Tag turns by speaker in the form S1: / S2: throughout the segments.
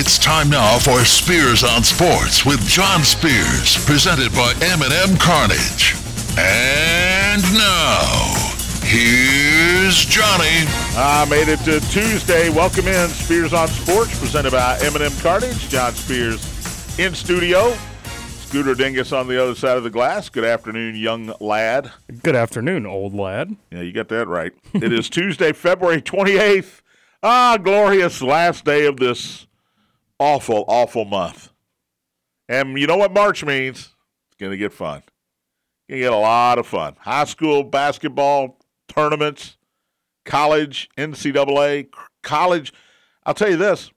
S1: It's time now for Spears on Sports with John Spears, presented by M&M Cartage. And now, here's Johnny.
S2: I made it to Tuesday. Welcome in Spears on Sports, presented by M&M Cartage. John Spears in studio. Scooter Dingus on the other side of the glass. Good afternoon, young lad.
S3: Good afternoon, old lad.
S2: Yeah, you got that right. it is Tuesday, February 28th. Ah, glorious last day of this awful, awful month. And you know what March means? It's going to get fun. To get a lot of fun. High school basketball tournaments, college, NCAA, college. I'll tell you this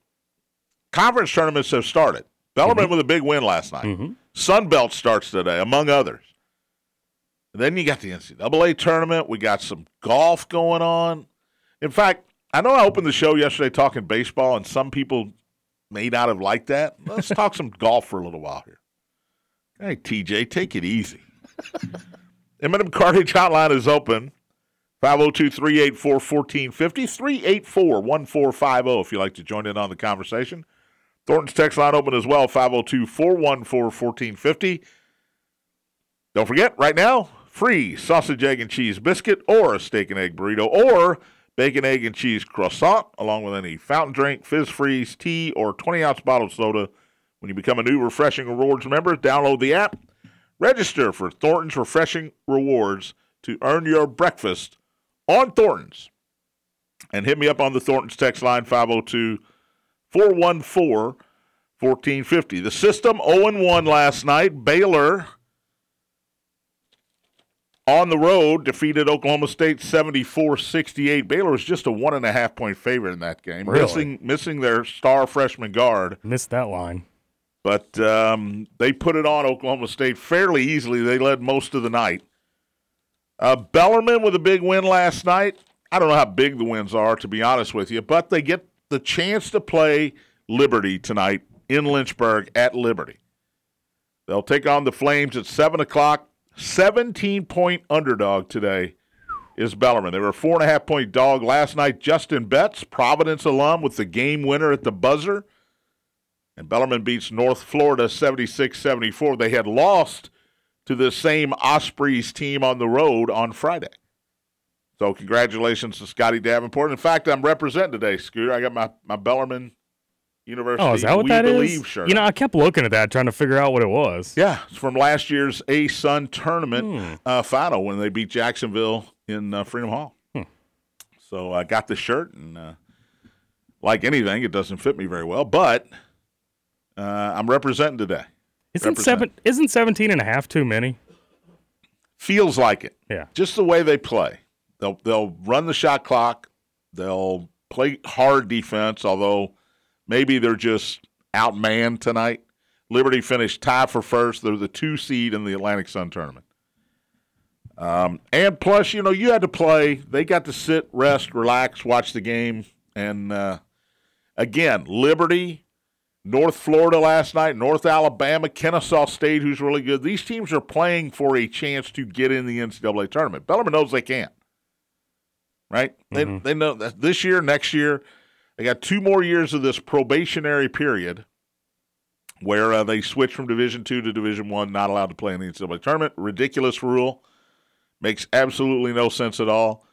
S2: conference tournaments have started. Bellarmine with a big win last night.
S3: Mhm.
S2: Sun Belt starts today, among others. And then you got the NCAA tournament. We got some golf going on. In fact, I know I opened the show yesterday talking baseball, and some people may not have liked that. Let's talk some golf for a little while here. Hey, TJ, take it easy. M&M Cartage Hotline is open. 502 384 1450, 384 1450 if you'd like to join in on the conversation. Thornton's text line open as well, 502 414 1450. Don't forget, right now, free sausage, egg, and cheese biscuit or a steak and egg burrito or bacon, egg, and cheese croissant, along with any fountain drink, fizz freeze, tea, or 20 ounce bottle of soda. When you become a new Refreshing Rewards member, download the app, register for Thornton's Refreshing Rewards to earn your breakfast on Thornton's. And hit me up on the Thornton's text line, 502 414 1450. The system 0 1 last night. Baylor on the road defeated Oklahoma State 74 68. Baylor was just a one and a half point favorite in that game,
S3: Really?
S2: missing, missing their star freshman guard.
S3: Missed that line.
S2: But um, they put it on Oklahoma State fairly easily. They led most of the night. Uh, Bellarmine with a big win last night. I don't know how big the wins are, to be honest with you, but they get the chance to play Liberty tonight in Lynchburg at Liberty. They'll take on the Flames at 7 o'clock. 17 point underdog today is Bellarmine. They were a four and a half point dog last night. Justin Betts, Providence alum, with the game winner at the buzzer. And Bellarmine beats North Florida 76 74. They had lost to the same Ospreys team on the road on Friday. So, congratulations to Scotty Davenport. In fact, I'm representing today, Scooter. I got my, my Bellarmine University
S3: Oh, is that what
S2: We
S3: that is?
S2: Believe shirt.
S3: You know, I kept looking at that, trying to figure out what it was.
S2: Yeah, it's from last year's A Sun tournament
S3: Hmm.
S2: uh, final when they beat Jacksonville in uh, Freedom Hall.
S3: Hmm.
S2: So I got the shirt, and uh, like anything, it doesn't fit me very well, but uh, I'm representing today.
S3: Isn't
S2: Represent.
S3: seven? Isn't 17 and a half too many?
S2: Feels like it.
S3: Yeah.
S2: Just the way they play. They'll they'll run the shot clock. They'll play hard defense, although maybe they're just outmanned tonight. Liberty finished tied for first. They're the two seed in the Atlantic Sun tournament. Um, and plus, you know, you had to play. They got to sit, rest, relax, watch the game. And uh, again, Liberty, North Florida last night, North Alabama, Kennesaw State, who's really good. These teams are playing for a chance to get in the NCAA tournament. Bellarmine knows they can't, Right? They, they know that this year, next year, they got two more years of this probationary period where uh, they switch from Division Two to Division One, not allowed to play in the NCAA tournament. Ridiculous rule, makes absolutely no sense at all.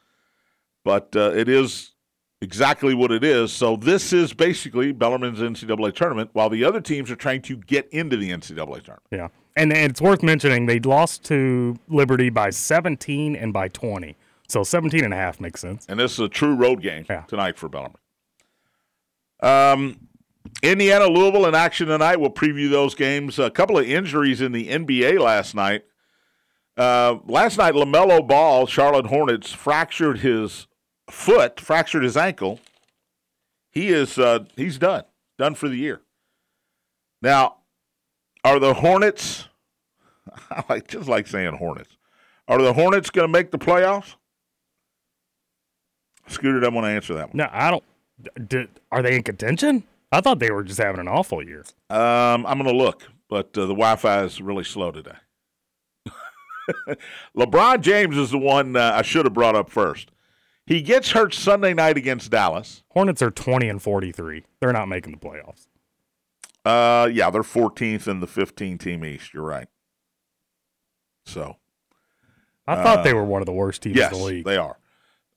S2: But uh, it is exactly what it is. So this is basically Bellarmine's NCAA tournament, while the other teams are trying to get into the NCAA tournament.
S3: Yeah. And, and it's worth mentioning they lost to Liberty by 17 and by 20. So 17 and a half makes sense.
S2: And this is a true road game
S3: Yeah.
S2: tonight for Bellarmine. Um, Indiana, Louisville in action tonight. We'll preview those games. A couple of injuries in the NBA last night. Uh, last night, LaMelo Ball, Charlotte Hornets, fractured his foot, fractured his ankle. He is uh, he's done, done for the year. Now, are the Hornets? I like just like saying Hornets. Are the Hornets going to make the playoffs? Scooter doesn't want to answer that one.
S3: No, I don't. D- are they in contention? I thought they were just having an awful year.
S2: Um, I'm going to look, but uh, the Wi-Fi is really slow today. LeBron James is the one uh, I should have brought up first. He gets hurt Sunday night against Dallas.
S3: Hornets are 20 and 43. They're not making the playoffs.
S2: Uh, yeah, they're 14th in the 15 team East. You're right. So
S3: I thought they were one of the worst teams
S2: Uh, yes,
S3: in the league.
S2: they are.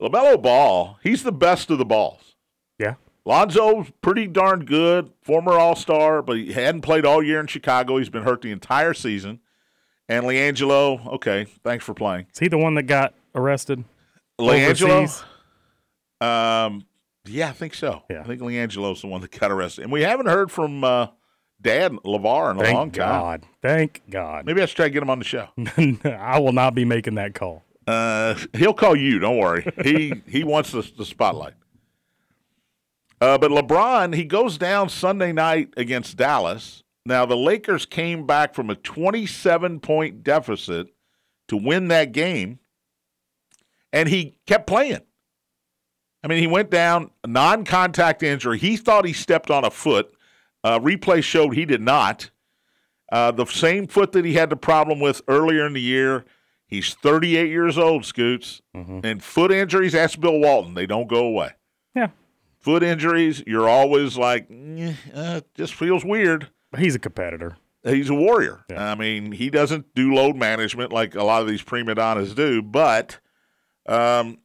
S2: LaMelo Ball, he's the best of the balls.
S3: Yeah.
S2: Lonzo's pretty darn good, former All Star, but he hadn't played all year in Chicago. He's been hurt the entire season. And LiAngelo, okay, thanks for playing.
S3: Is he the one that got arrested?
S2: LiAngelo,
S3: Overseas?
S2: um, yeah, I think so.
S3: Yeah.
S2: I think LiAngelo's the one that got arrested, and we haven't heard from uh, Dad LaVar in a
S3: Thank
S2: long time.
S3: God. Thank God.
S2: Maybe I should try to get him on the show.
S3: I will not be making that call.
S2: Uh, he'll call you. Don't worry. He he wants the, the spotlight. Uh, but LeBron, he goes down Sunday night against Dallas. Now the Lakers came back from a 27 point deficit to win that game, and he kept playing. I mean, he went down non contact injury. He thought he stepped on a foot. Uh, replay showed he did not. Uh, the same foot that he had the problem with earlier in the year. He's 38 years old, Scoots. And foot injuries, ask Bill Walton. They don't go away. Foot injuries, you're always like, "Eh, uh, just feels weird.
S3: He's a competitor.
S2: He's a warrior.
S3: Yeah.
S2: I mean, he doesn't do load management like a lot of these prima donnas do, but um,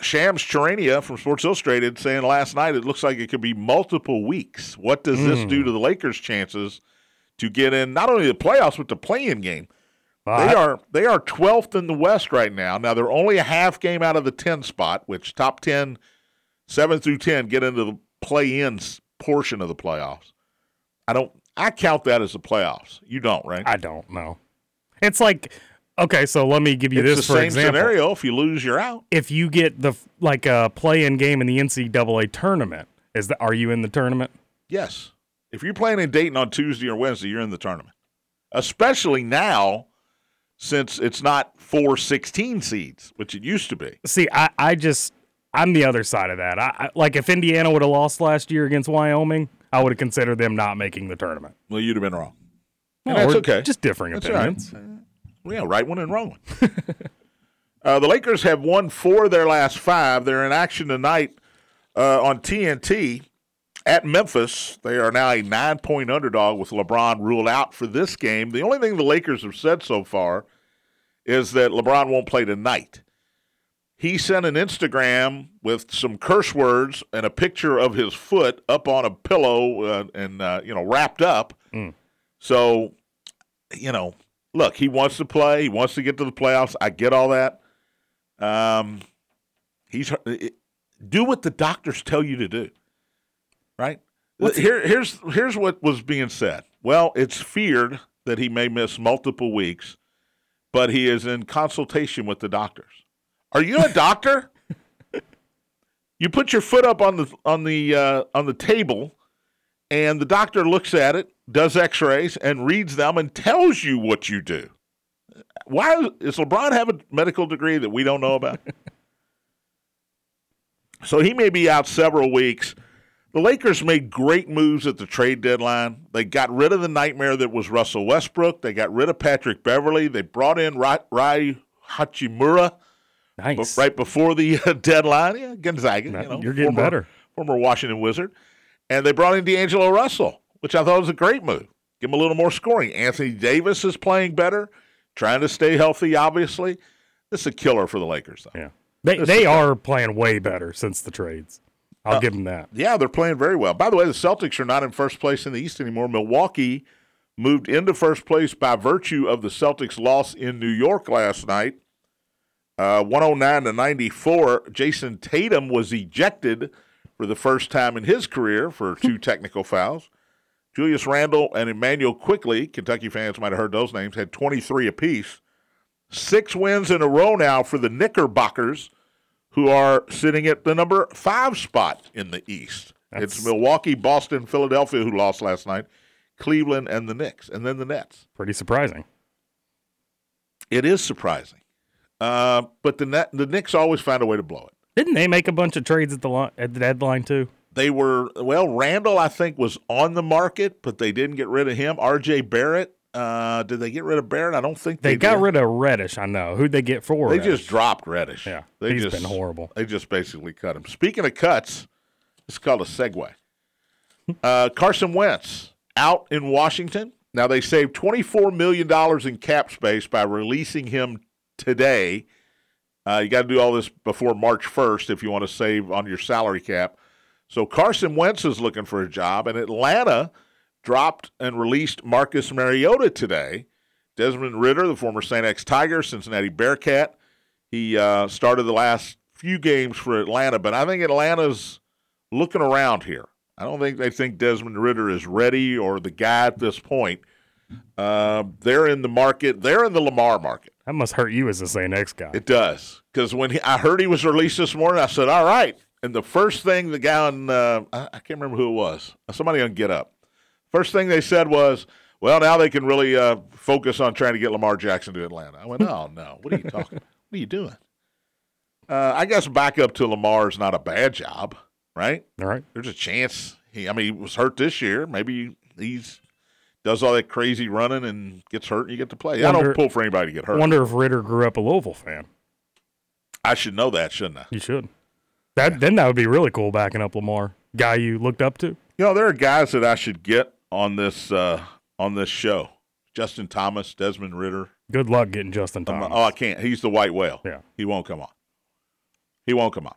S2: Shams Charania from Sports Illustrated saying last night it looks like it could be multiple weeks. What does this do to the Lakers' chances to get in not only the playoffs but the play-in game? They are they are 12th in the West right now. Now they're only a half game out of the 10 spot, which top 10, 7 through 10 get into the play-in portion of the playoffs. I don't I count that as the playoffs. You don't, right?
S3: I don't know. It's like okay, so let me give you
S2: it's
S3: this
S2: the
S3: for
S2: same
S3: example.
S2: scenario. If you lose, you're out.
S3: If you get the like a play-in game in the NCAA tournament, is that are you in the tournament?
S2: Yes. If you're playing in Dayton on Tuesday or Wednesday, you're in the tournament. Especially now, since it's not four 16 seeds, which it used to be.
S3: See, I, I just I'm the other side of that. I, I like if Indiana would have lost last year against Wyoming, I would have considered them not making the tournament.
S2: Well, you'd have been wrong.
S3: No,
S2: that's okay.
S3: Just differing
S2: That's all right.
S3: opinions.
S2: Well, yeah, right one and wrong one. uh, the Lakers have won four of their last five. They're in action tonight uh, on TNT at Memphis. They are now a nine point underdog with LeBron ruled out for this game. The only thing the Lakers have said so far is that LeBron won't play tonight. He sent an Instagram with some curse words and a picture of his foot up on a pillow uh, and uh, you know wrapped up. So, you know, look, he wants to play. He wants to get to the playoffs. I get all that. Um, he's do what the doctors tell you to do, right? Here, here's here's what was being said. Well, it's feared that he may miss multiple weeks, but he is in consultation with the doctors. Are you a doctor? you put your foot up on the on the uh, on the table, and the doctor looks at it, does X-rays, and reads them, and tells you what you do. Why does LeBron have a medical degree that we don't know about? so he may be out several weeks. The Lakers made great moves at the trade deadline. They got rid of the nightmare that was Russell Westbrook. They got rid of Patrick Beverley. They brought in Rai, Rui Hachimura
S3: Nice.
S2: but right before the uh, deadline. Yeah, Gonzaga. You know,
S3: you're getting
S2: former,
S3: better.
S2: Former Washington Wizard. And they brought in D'Angelo Russell, which I thought was a great move. Give him a little more scoring. Anthony Davis is playing better, trying to stay healthy, obviously. This is a killer for the Lakers, though.
S3: Yeah. They
S2: This
S3: they are playing way better since the trades.
S2: Uh,
S3: I'll give them that.
S2: Yeah, they're playing very well. By the way, the Celtics are not in first place in the East anymore. Milwaukee moved into first place by virtue of the Celtics' loss in New York last night, uh, 109 to 94. Jayson Tatum was ejected for the first time in his career for two technical fouls. Julius Randle and Immanuel Quickley, Kentucky fans might have heard those names, had 23 apiece. Six wins in a row now for the Knickerbockers, who are sitting at the number five spot in the East. it's Milwaukee, Boston, Philadelphia, who lost last night, Cleveland, and the Knicks, and then the Nets.
S3: Pretty surprising.
S2: It is surprising. Uh, but the the Knicks always find a way to blow it.
S3: Didn't they make a bunch of trades at the at the deadline too?
S2: They were well. Randle, I think, was on the market, but they didn't get rid of him. R.J. Barrett. Uh, did they get rid of Barrett? I don't think
S3: They, did.
S2: they,
S3: got
S2: did.
S3: rid of Reddish. I know. Who'd they get for?
S2: They
S3: Reddish?
S2: just dropped Reddish.
S3: Yeah,
S2: they
S3: he's
S2: just,
S3: been horrible.
S2: They just basically cut him. Speaking of cuts, it's called a segue. Uh, Carson Wentz out in Washington. Now they saved $24 million in cap space by releasing him today. Uh, you got to do all this before March 1st if you want to save on your salary cap. So Carson Wentz is looking for a job, and Atlanta dropped and released Marcus Mariota today. Desmond Ridder, the former St. X Tiger, Cincinnati Bearcat, he uh, started the last few games for Atlanta, but I think Atlanta's looking around here. I don't think they think Desmond Ridder is ready or the guy at this point. Uh, they're in the market. They're in the Lamar market.
S3: That must hurt you as a St. X guy.
S2: It does because when he, I heard he was released this morning, I said, "All right." And the first thing the guy on uh, I, I can't remember who it was, somebody on Get Up. First thing they said was, "Well, now they can really uh, focus on trying to get Lamar Jackson to Atlanta." I went, "Oh no, what are you talking? About? What are you doing?" Uh, I guess backup to Lamar is not a bad job, right?
S3: All right.
S2: There's a chance. He, I mean, he was hurt this year. Maybe he's does all that crazy running and gets hurt and you get to play. I don't pull for anybody to get hurt.
S3: wonder if Ridder grew up a Louisville fan.
S2: I should know that, shouldn't I?
S3: You should. That then that would be really cool backing up Lamar, guy you looked up to.
S2: You know, there are guys that I should get on this uh, on this show. Justin Thomas, Desmond Ridder.
S3: Good luck getting Justin
S2: Um,
S3: Thomas.
S2: oh, I can't. He's the white whale.
S3: Yeah.
S2: He won't come on. He won't come on.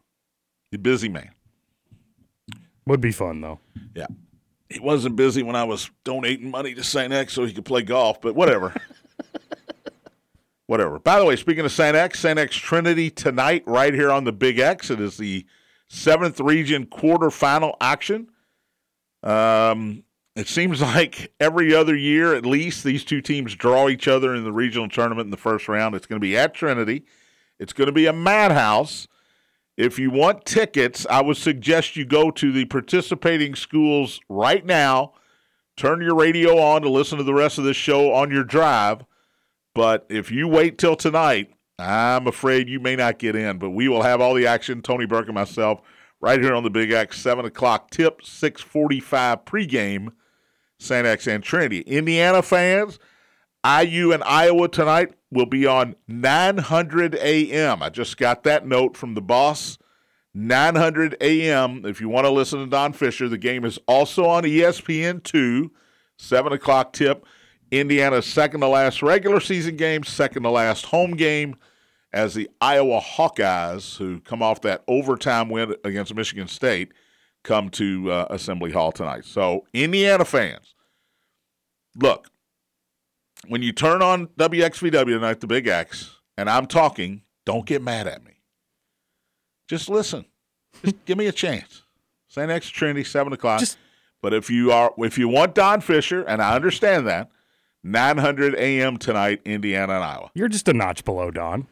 S2: He's a busy man.
S3: Would be fun though.
S2: Yeah. He wasn't busy when I was donating money to St. X so he could play golf, but whatever. whatever. By the way, speaking of St. X, St. X Trinity tonight, right here on the Big X. It is the seventh region quarterfinal action. Um, it seems like every other year, at least, these two teams draw each other in the regional tournament in the first round. It's going to be at Trinity. It's going to be a madhouse. If you want tickets, I would suggest you go to the participating schools right now. Turn your radio on to listen to the rest of this show on your drive. But if you wait till tonight, I'm afraid you may not get in. But we will have all the action. Tony Burke and myself right here on the Big X, seven o'clock tip, six forty-five pregame. St. X and Trinity. Indiana fans, IU and Iowa tonight will be on 900 AM. I just got that note from the boss. 900 AM. If you want to listen to Don Fisher, the game is also on E ESPN2, 7 o'clock tip. Indiana's second to last regular season game, second to last home game, as the Iowa Hawkeyes, who come off that overtime win against Michigan State, come to uh, Assembly Hall tonight. So, Indiana fans, look, when you turn on WXVW tonight, the Big X, and I'm talking, don't get mad at me. Just listen. Just give me a chance. St. X Trinity, seven o'clock.
S3: Just-
S2: but if you are, if you want Don Fisher, and I understand that, 900 a.m. tonight, Indiana and Iowa.
S3: You're just a notch below Don.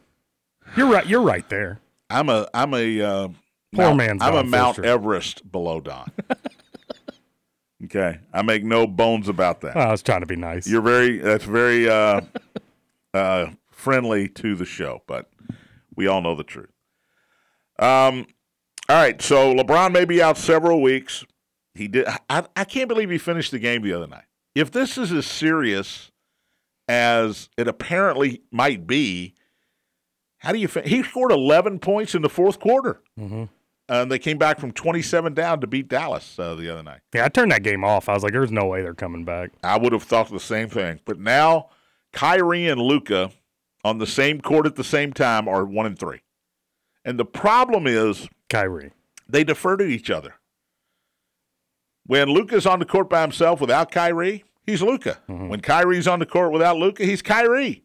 S3: You're right. You're right there.
S2: I'm a, I'm a, uh,
S3: Poor
S2: Mount-
S3: man's
S2: I'm a
S3: Don
S2: Mount
S3: Fisher.
S2: Everest below Don. okay, I make no bones about that.
S3: I was trying to be nice.
S2: You're very that's very uh, uh, friendly to the show, but we all know the truth. Um, all right, so LeBron may be out several weeks. He did. I, I can't believe he finished the game the other night. If this is as serious as it apparently might be, how do you? Fin- he scored 11 points in the fourth quarter,
S3: Mhm.
S2: And they came back from 27 down to beat Dallas uh, the other night.
S3: Yeah, I turned that game off. I was like, "There's no way they're coming back."
S2: I would have thought the same thing. But now Kyrie and Luka on the same court at the same time are one and three. And the problem is
S3: Kyrie.
S2: they defer to each other. When Luka's on the court by himself without Kyrie, he's Luka. When Kyrie's on the court without Luka, he's Kyrie.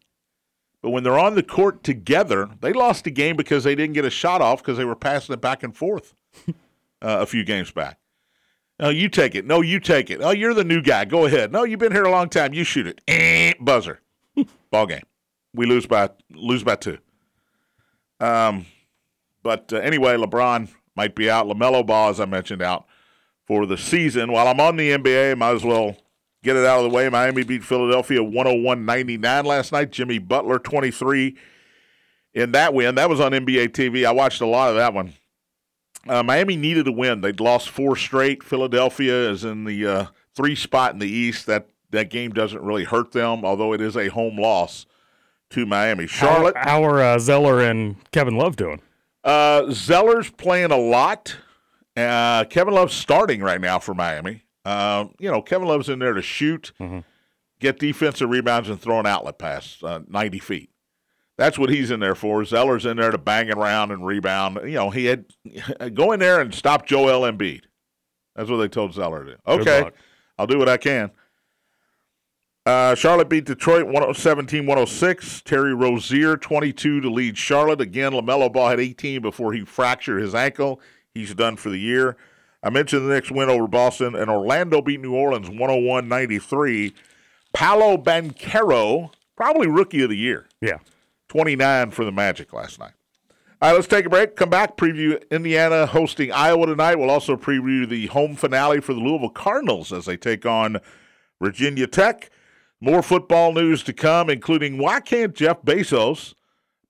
S2: But when they're on the court together, they lost the game because they didn't get a shot off because they were passing it back and forth uh, a few games back. No, you take it. No, you take it. Oh, you're the new guy. Go ahead. No, you've been here a long time. You shoot it. Eh, buzzer. Ball game. We lose by lose by two. Um, but uh, anyway, LeBron might be out. LaMelo Ball, as I mentioned, out for the season. While I'm on the NBA, might as well get it out of the way. Miami beat Philadelphia 101-99 last night. Jimmy Butler 23 in that win. That was on NBA TV. I watched a lot of that one. Uh, Miami needed a win. They'd lost four straight. Philadelphia is in the uh, three spot in the East. That that game doesn't really hurt them, although it is a home loss to Miami. Charlotte.
S3: How, how are uh, Zeller and Kevin Love doing?
S2: Uh, Zeller's playing a lot. Uh, Kevin Love's starting right now for Miami. Um, you know, Kevin Love's in there to shoot, get defensive rebounds, and throw an outlet pass uh, 90 feet. That's what he's in there for. Zeller's in there to bang around and rebound. You know, he had go in there and stop Joel Embiid. That's what they told Zeller to do. Okay. I'll do what I can. Uh, Charlotte beat Detroit 117 106. Terry Rozier 22 to lead Charlotte. Again, LaMelo Ball had 18 before he fractured his ankle. He's done for the year. I mentioned the next win over Boston, and Orlando beat New Orleans 101 93. Paolo Banchero, probably rookie of the year.
S3: Yeah.
S2: 29 for the Magic last night. All right, let's take a break. Come back, preview Indiana hosting Iowa tonight. We'll also preview the home finale for the Louisville Cardinals as they take on Virginia Tech. More football news to come, including why can't Jeff Bezos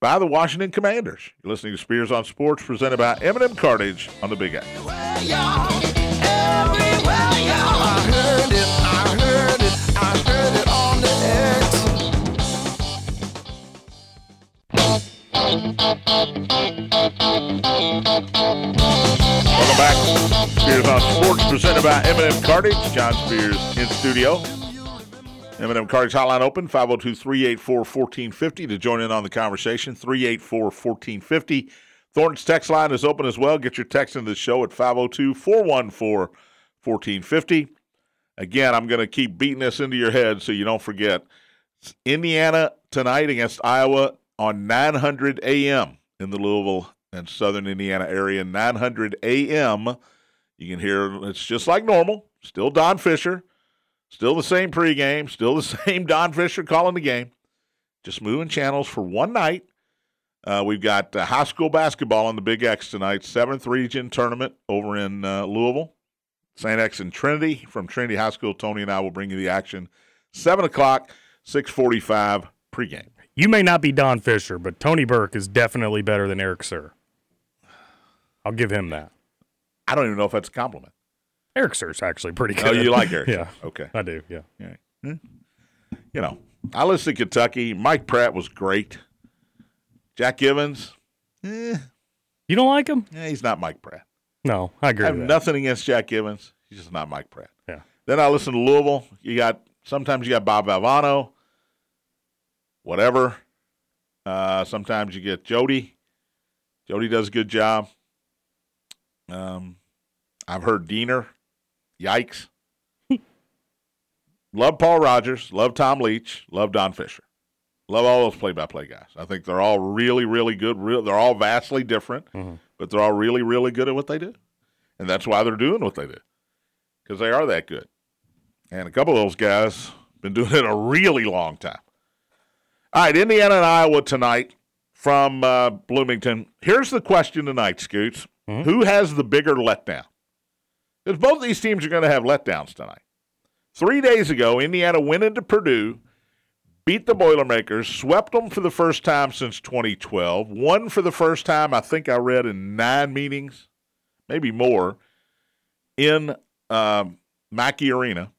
S2: buy the Washington Commanders? You're listening to Spears on Sports, presented by M&M Cartage on the Big X. Welcome back. Spears on Sports, presented by M&M Cartage. John Spears in studio. M&M Cartage Hotline open, 502-384-1450 to join in on the conversation, 384-1450. Thornton's text line is open as well. Get your text into the show at 502-414-1450. Again, I'm going to keep beating this into your head so you don't forget. It's Indiana tonight against Iowa on 900 a.m. in the Louisville and Southern Indiana area. 900 a.m. You can hear it's just like normal. Still Don Fisher. Still the same pregame. Still the same Don Fisher calling the game. Just moving channels for one night. Uh, we've got uh, high school basketball on the Big X tonight. Seventh region tournament over in uh, Louisville. St. X and Trinity from Trinity High School. Tony and I will bring you the action. Seven o'clock, six forty-five pregame.
S3: You may not be Don Fisher, but Tony Burke is definitely better than Eric Sir. I'll give him that.
S2: I don't even know if that's a compliment.
S3: Eric Sir's actually pretty good.
S2: Oh, you like Eric?
S3: yeah,
S2: Okay.
S3: I do. Yeah.
S2: Yeah. Hmm. You know, I listened to Kentucky. Mike Pratt was great. Jack Givens, eh,
S3: You don't like him?
S2: eh, he's not Mike Pratt.
S3: No, I agree
S2: I have nothing against Jack Givens. He's just not Mike Pratt.
S3: Yeah.
S2: Then I listen to Louisville. You got sometimes you got Bob Valvano, whatever. Uh, sometimes you get Jody. Jody does a good job. Um, I've heard Diener. Yikes. love Paul Rogers. Love Tom Leach. Love Don Fisher. Love all those play-by-play guys. I think they're all really, really good. Real, they're all vastly different, but they're all really, really good at what they do, and that's why they're doing what they do because they are that good. And a couple of those guys been doing it a really long time. All right, Indiana and Iowa tonight from uh, Bloomington. Here's the question tonight, Scoots: Who has the bigger letdown? Because both of these teams are going to have letdowns tonight. Three days ago, Indiana went into Purdue, beat the Boilermakers, swept them for the first time since 2012, won for the first time, I think I read, in nine meetings, maybe more, in um, Mackey Arena.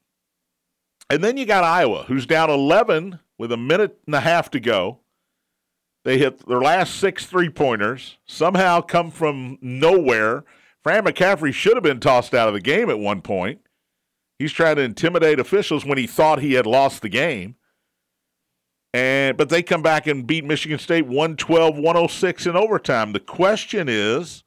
S2: And then you got Iowa, who's down 11 with a minute and a half to go. They hit their last six three pointers, somehow come from nowhere. Fran McCaffery should have been tossed out of the game at one point. He's trying to intimidate officials when he thought he had lost the game. And but they come back and beat Michigan State 112-106 in overtime. The question is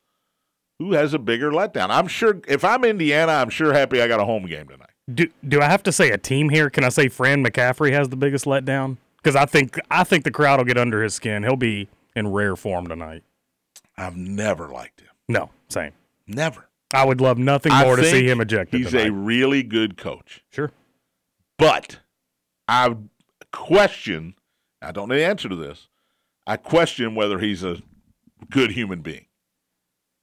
S2: who has a bigger letdown? I'm sure if I'm Indiana, I'm sure happy I got a home game tonight.
S3: Do do I have to say a team here? Can I say Fran McCaffery has the biggest letdown? Because I think I think the crowd will get under his skin. He'll be in rare form tonight.
S2: I've never liked him.
S3: No, same.
S2: Never.
S3: I would love nothing
S2: I
S3: more to see him ejected.
S2: He's
S3: tonight.
S2: a really good coach.
S3: sure.
S2: But I question, I don't know the answer to this. I question whether he's a good human being.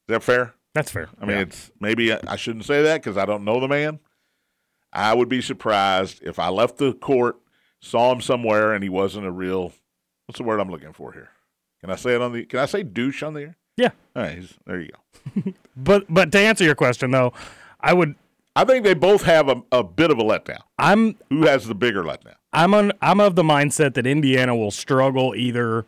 S2: Is that fair?
S3: That's fair.
S2: I mean,
S3: Yeah.
S2: it's maybe I I shouldn't say that because I don't know the man. I would be surprised if I left the court, saw him somewhere, and he wasn't a real. What's the word I'm looking for here? Can I say it on the? Can I say douche on the air?
S3: Yeah.
S2: All right, there you go.
S3: But but to answer your question though, I would.
S2: I think they both have a, a bit of a letdown.
S3: I'm
S2: Who has the bigger letdown?
S3: I'm on, I'm of the mindset that Indiana will struggle either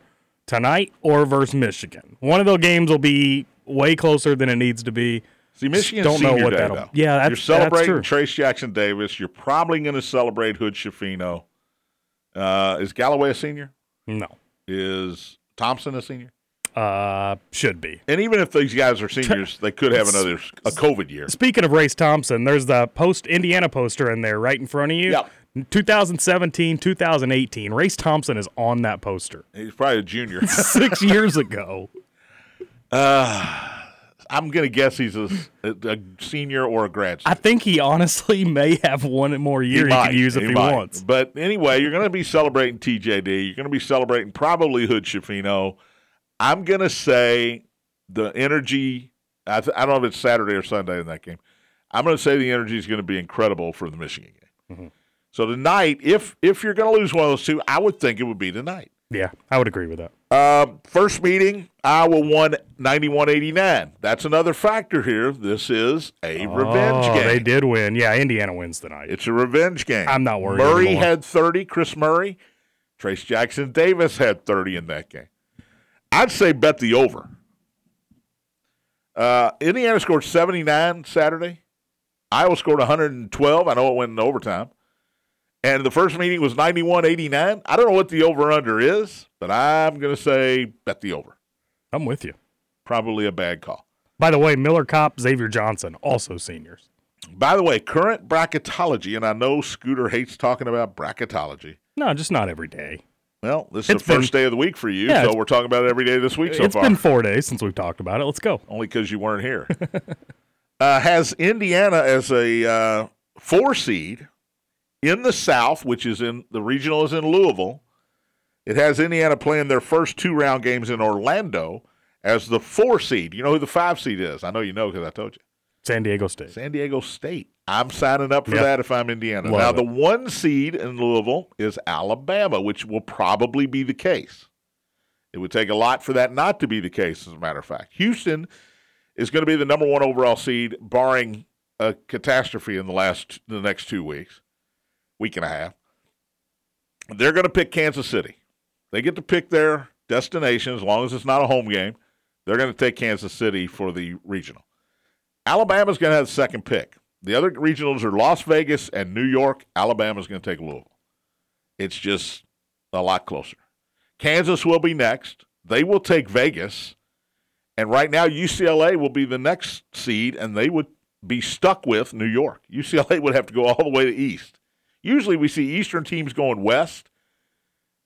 S3: tonight or versus Michigan. One of those games will be way closer than it needs to be.
S2: See, Michigan
S3: don't know what
S2: Day,
S3: that'll-
S2: though.
S3: Yeah, that's-
S2: you're celebrating
S3: that's.
S2: Trayce Jackson Davis. You're probably going to celebrate Hood Schifino. Uh, is Galloway a senior?
S3: No.
S2: Is Thompson a senior?
S3: Uh, should be.
S2: And even if these guys are seniors, they could have another a COVID year.
S3: Speaking of Race Thompson, there's the post Indiana poster in there right in front of you.
S2: Yep.
S3: 2017, 2018. Race Thompson is on that poster.
S2: He's probably a junior.
S3: Six years ago.
S2: I'm going to guess he's a, a senior or a grad
S3: I think he honestly may have one more year he,
S2: might,
S3: could use if he,
S2: might.
S3: wants.
S2: But anyway, you're going to be celebrating TJD. You're going to be celebrating probably Hood Schifino. I'm going to say the energy. I, th- I don't know if it's Saturday or Sunday in that game. I'm going to say the energy is going to be incredible for the Michigan game.
S3: Mm-hmm.
S2: So tonight, if if you're going to lose one of those two, I would think it would be tonight.
S3: Yeah, I would agree with that.
S2: Um, first meeting, Iowa won 91-89. That's another factor here. This is a revenge
S3: oh,
S2: game.
S3: they did win. Yeah, Indiana wins tonight.
S2: It's a revenge game.
S3: I'm not worried
S2: Murray
S3: anymore.
S2: had 30. Kris Murray. Trayce Jackson Davis had 30 in that game. I'd say bet the over. Uh, Indiana scored 79 Saturday. Iowa scored 112. I know it went in overtime. And the first meeting was 91 89. I don't know what the over under is, but I'm going to say bet the over.
S3: I'm with you.
S2: Probably a bad call.
S3: By the way, Miller Kopp, Xavier Johnson, also seniors.
S2: By the way, current bracketology, and I know Scooter hates talking about bracketology.
S3: No, just not every day.
S2: Well, this is
S3: It's
S2: the first day of the week for you,
S3: Yeah,
S2: so we're talking about it every day this week so
S3: it's
S2: far.
S3: It's been four days since we've talked about it. Let's go.
S2: Only because you weren't here. uh, has Indiana as a uh, four seed in the South, which is in the regional is in Louisville. It has Indiana playing their first two round games in Orlando as the four seed. You know who the five seed is? I know you know because I told you.
S3: San Diego State.
S2: San Diego State. I'm signing up for
S3: Yep.
S2: that if I'm Indiana.
S3: Love
S2: now,
S3: it.
S2: the one seed in Louisville is Alabama, which will probably be the case. It would take a lot for that not to be the case, as a matter of fact. Houston is going to be the number one overall seed, barring a catastrophe in the last the next two weeks, week and a half. They're going to pick Kansas City. They get to pick their destination as long as it's not a home game. They're going to take Kansas City for the regional. Alabama's going to have the second pick. The other regionals are Las Vegas and New York. Alabama's going to take Louisville. It's just a lot closer. Kansas will be next. They will take Vegas. And right now, UCLA will be the next seed, and they would be stuck with New York. UCLA would have to go all the way to East. Usually, we see Eastern teams going West.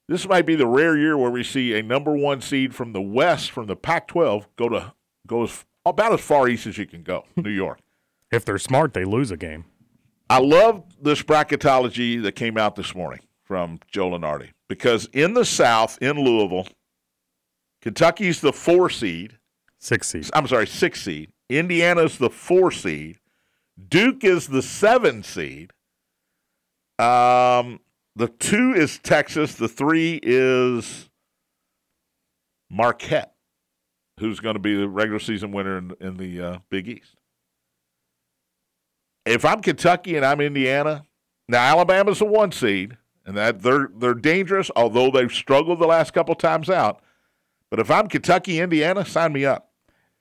S2: This might be the rare year where we see a number one seed from the West, from the Pac-12, go to go as, about as far east as you can go, New York.
S3: If they're smart, they lose a game.
S2: I love this bracketology that came out this morning from Joe Lunardi because in the South, in Louisville, Kentucky's the four seed.
S3: Six seed.
S2: I'm sorry, six seed. Indiana's the four seed. Duke is the seven seed. Um, the two is Texas. The three is Marquette, who's going to be the regular season winner in, in the uh, Big East. If I'm Kentucky and I'm Indiana, now Alabama's the one seed, and that they're they're dangerous, although they've struggled the last couple times out. But if I'm Kentucky, Indiana, sign me up.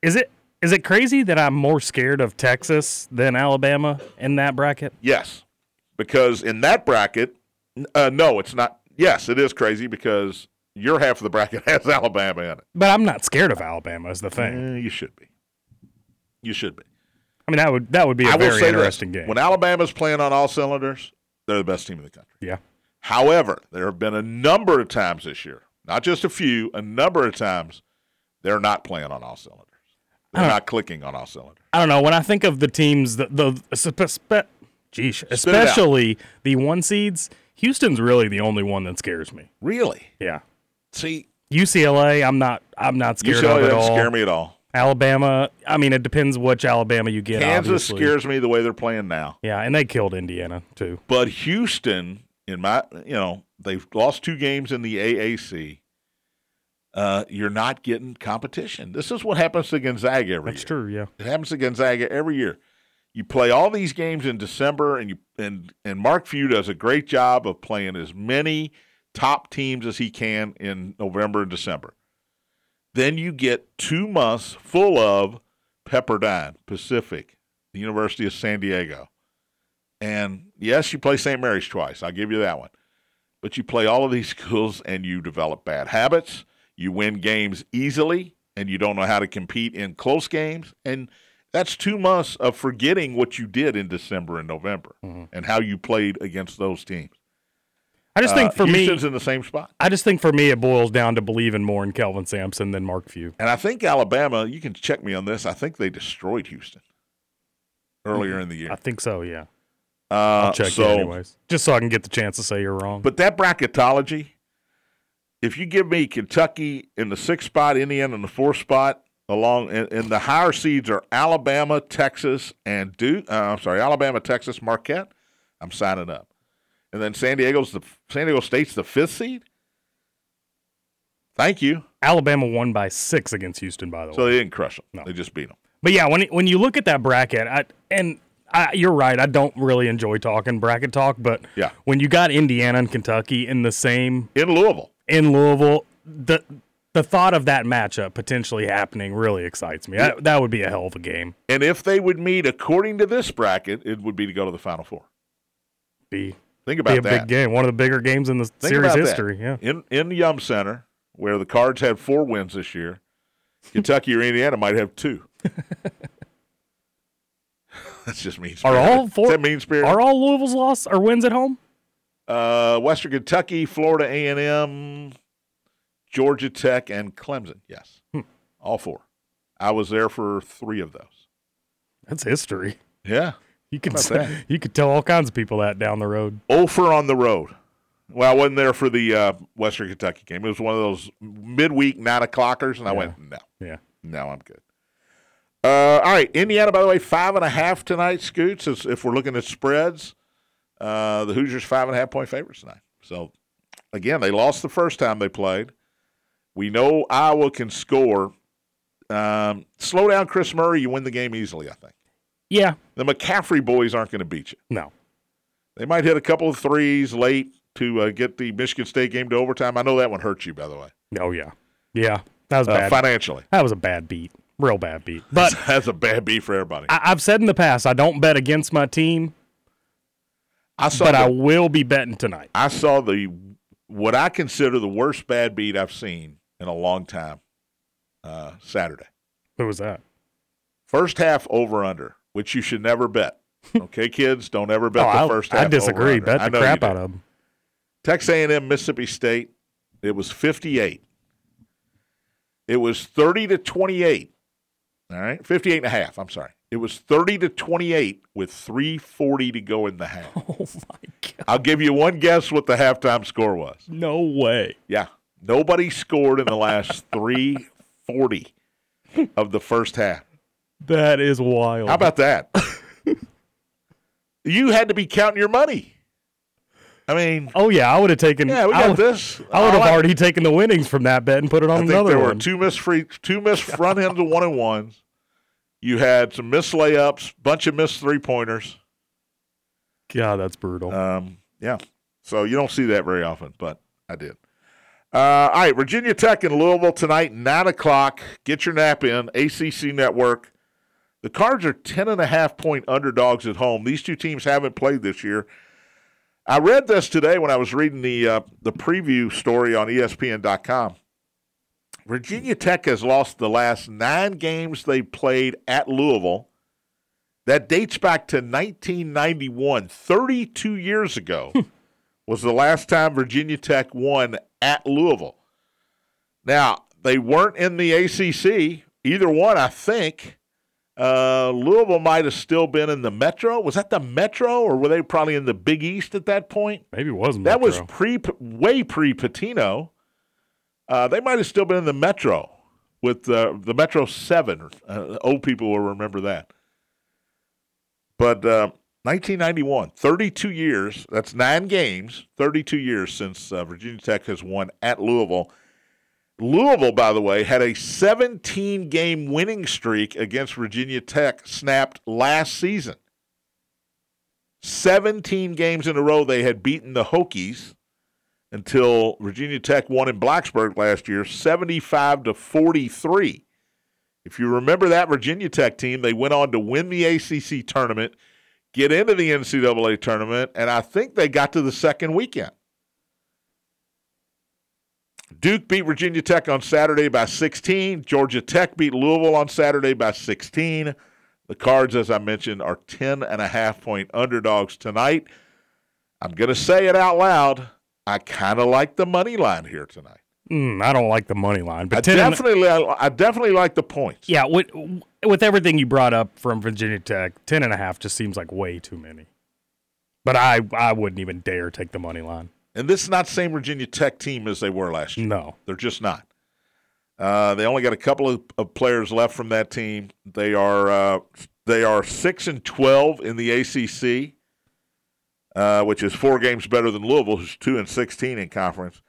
S3: Is it is it crazy that I'm more scared of Texas than Alabama in that bracket?
S2: Yes, because in that bracket, uh, no, it's not. Yes, it is crazy because your half of the bracket has Alabama in it.
S3: But I'm not scared of Alabama. Is the thing.
S2: Eh, you should be. You should be.
S3: I mean, that would that would be a
S2: I
S3: very interesting
S2: this.
S3: game.
S2: When Alabama's playing on all cylinders, they're the best team in the country.
S3: yeah.
S2: However, there have been a number of times this year, not just a few, a number of times they're not playing on all cylinders. They're not clicking on all cylinders.
S3: I don't know. When I think of the teams, the the spe- geesh, especially the one seeds, Houston's really the only one that scares me.
S2: Really?
S3: Yeah.
S2: See,
S3: UCLA, I'm not. I'm not scared
S2: UCLA
S3: of at
S2: doesn't
S3: all.
S2: scare me at all.
S3: Alabama, I mean, it depends which Alabama you get.
S2: Kansas
S3: obviously.
S2: scares me the way they're playing now.
S3: Yeah, and they killed Indiana too.
S2: But Houston, in my, you know, they've lost two games in the AAC. Uh, you're not getting competition. This is what happens to Gonzaga every
S3: That's
S2: year.
S3: true. Yeah.
S2: It happens to Gonzaga every year. You play all these games in December, and you and and Mark Few does a great job of playing as many top teams as he can in November and December. Then you get two months full of Pepperdine, Pacific, the University of San Diego. And yes, you play St. Mary's twice. I'll give you that one. But you play all of these schools and you develop bad habits. You win games easily and you don't know how to compete in close games. And that's two months of forgetting what you did in December and November
S3: Mm-hmm.
S2: and how you played against those teams.
S3: I just think
S2: Uh,
S3: for
S2: Houston's
S3: me,
S2: in the same spot.
S3: I just think for me, it boils down to believing more in Kelvin Sampson than Mark Few.
S2: And I think Alabama, you can check me on this, I think they destroyed Houston earlier in the year.
S3: I think so. Yeah,
S2: Uh,
S3: I'll check
S2: so,
S3: you anyways, just so I can get the chance to say you're wrong.
S2: But that bracketology, if you give me Kentucky in the sixth spot, Indiana in the fourth spot, along and, and the higher seeds are Alabama, Texas, and Duke. Uh, I'm sorry, Alabama, Texas, Marquette. I'm signing up. And then San Diego's the San Diego State's the fifth seed. Thank you.
S3: Alabama won by six against Houston, by the
S2: So
S3: way.
S2: So they didn't crush them.
S3: No.
S2: They just beat them.
S3: But yeah, when when you look at that bracket, I, and I, you're right, I don't really enjoy talking bracket talk. But
S2: Yeah.
S3: when you got Indiana and Kentucky in the same
S2: In Louisville.
S3: in Louisville, the the thought of that matchup potentially happening really excites me. That, that would be a hell of a game.
S2: And if they would meet according to this bracket, it would be to go to the Final Four.
S3: Be
S2: Think about be
S3: a
S2: that.
S3: big game, one of the bigger games in the
S2: Think
S3: series
S2: about that.
S3: history. Yeah.
S2: In in the Yum Center, where the Cards had four wins this year, Kentucky or Indiana might have two. That's just mean.
S3: Are all four
S2: Is that mean spirit?
S3: Are all Louisville's loss or wins at home?
S2: uh, Western Kentucky, Florida A and M, Georgia Tech, and Clemson. Yes,
S3: Hmm.
S2: all four. I was there for three of those.
S3: That's history.
S2: Yeah,
S3: You could
S2: about
S3: say,
S2: that?
S3: you could tell all kinds of people that down the road.
S2: Ofer on the road. Well, I wasn't there for the uh, Western Kentucky game. It was one of those midweek nine o'clockers, and I
S3: Yeah.
S2: went, no.
S3: Yeah.
S2: No, I'm good. Uh, all right, Indiana. By the way, five and a half tonight. Scoots. If we're looking at spreads, uh, the Hoosiers five and a half point favorites tonight. So again, they lost the first time they played. We know Iowa can score. Um, slow down, Kris Murray. You win the game easily. I think
S3: Yeah.
S2: the McCaffery boys aren't going to beat you.
S3: No.
S2: They might hit a couple of threes late to uh, get the Michigan State game to overtime. I know that one hurt you, by the way,
S3: Oh yeah. Yeah. That was
S2: uh,
S3: bad.
S2: financially.
S3: That was a bad beat. Real bad beat. But
S2: That's a bad beat for everybody.
S3: I, I've said in the past, I don't bet against my team,
S2: I saw
S3: but
S2: the-
S3: I will be betting tonight.
S2: I saw the what I consider the worst bad beat I've seen in a long time. Uh, Saturday,
S3: Who was that?
S2: first half over under, which you should never bet. Okay, kids, don't ever bet
S3: oh,
S2: the
S3: I,
S2: first half.
S3: I disagree. Bet the crap out of them.
S2: Texas A&M, Mississippi State. It was fifty-eight. It was thirty to twenty-eight. All right, 58 and a half. I'm sorry. It was thirty to twenty-eight with three forty to go in the half.
S3: Oh my god!
S2: I'll give you one guess what the halftime score was.
S3: No way.
S2: Yeah. Nobody scored in the last 340 of the first half.
S3: That is wild.
S2: How about that? you had to be counting your money. I mean,
S3: Oh yeah, I would have taken.
S2: yeah, we
S3: I
S2: got
S3: would,
S2: this.
S3: I would have already taken the winnings from that bet and put it
S2: I
S3: on
S2: think
S3: another
S2: there were
S3: one.
S2: two missed free, two missed front ends of one and ones. You had some missed layups, bunch of missed three pointers.
S3: God, that's brutal.
S2: Um, yeah. So you don't see that very often, but I did. Uh, all right, Virginia Tech in Louisville tonight, 9 o'clock. Get your nap in. ACC Network. The Cards are 10 and a half point underdogs at home. These two teams haven't played this year. I read this today when I was reading the uh, the preview story on ESPN.com. Virginia Tech has lost the last nine games they played at Louisville. That dates back to 1991, 32 years ago, was the last time Virginia Tech won at Louisville. Now, they weren't in the ACC, either one, I think. Uh, Louisville might have still been in the Metro. Was that the Metro, or were they probably in the Big East at that point?
S3: Maybe it wasn't.
S2: That was pre, way pre Pitino. Uh, they might have still been in the Metro with uh, the Metro Seven. Uh, old people will remember that. But uh, 1991, 32 years. That's nine games. 32 years since uh, Virginia Tech has won at Louisville. Louisville, by the way, had a 17 game winning streak against Virginia Tech snapped last season. 17 games in a row they had beaten the Hokies until Virginia Tech won in Blacksburg last year 75 to 43 If you remember that Virginia Tech team, they went on to win the ACC tournament, get into the NCAA tournament, and I think they got to the second weekend. Duke beat Virginia Tech on Saturday by 16. Georgia Tech beat Louisville on Saturday by 16. The Cards, as I mentioned, are 10 and a half point underdogs tonight. I'm going to say it out loud. I kind of like the money line here tonight.
S3: Mm, I don't like the money line, but
S2: I
S3: 10 and-
S2: definitely, I, I definitely like the points.
S3: yeah, with with everything you brought up from Virginia Tech, 10 and a half just seems like way too many. But I I wouldn't even dare take the money line.
S2: And this is not the same Virginia Tech team as they were last year.
S3: No.
S2: They're just not. Uh, they only got a couple of, of players left from that team. They are uh, they are six and twelve in the ACC, uh, which is four games better than Louisville, who's two and sixteen in conference.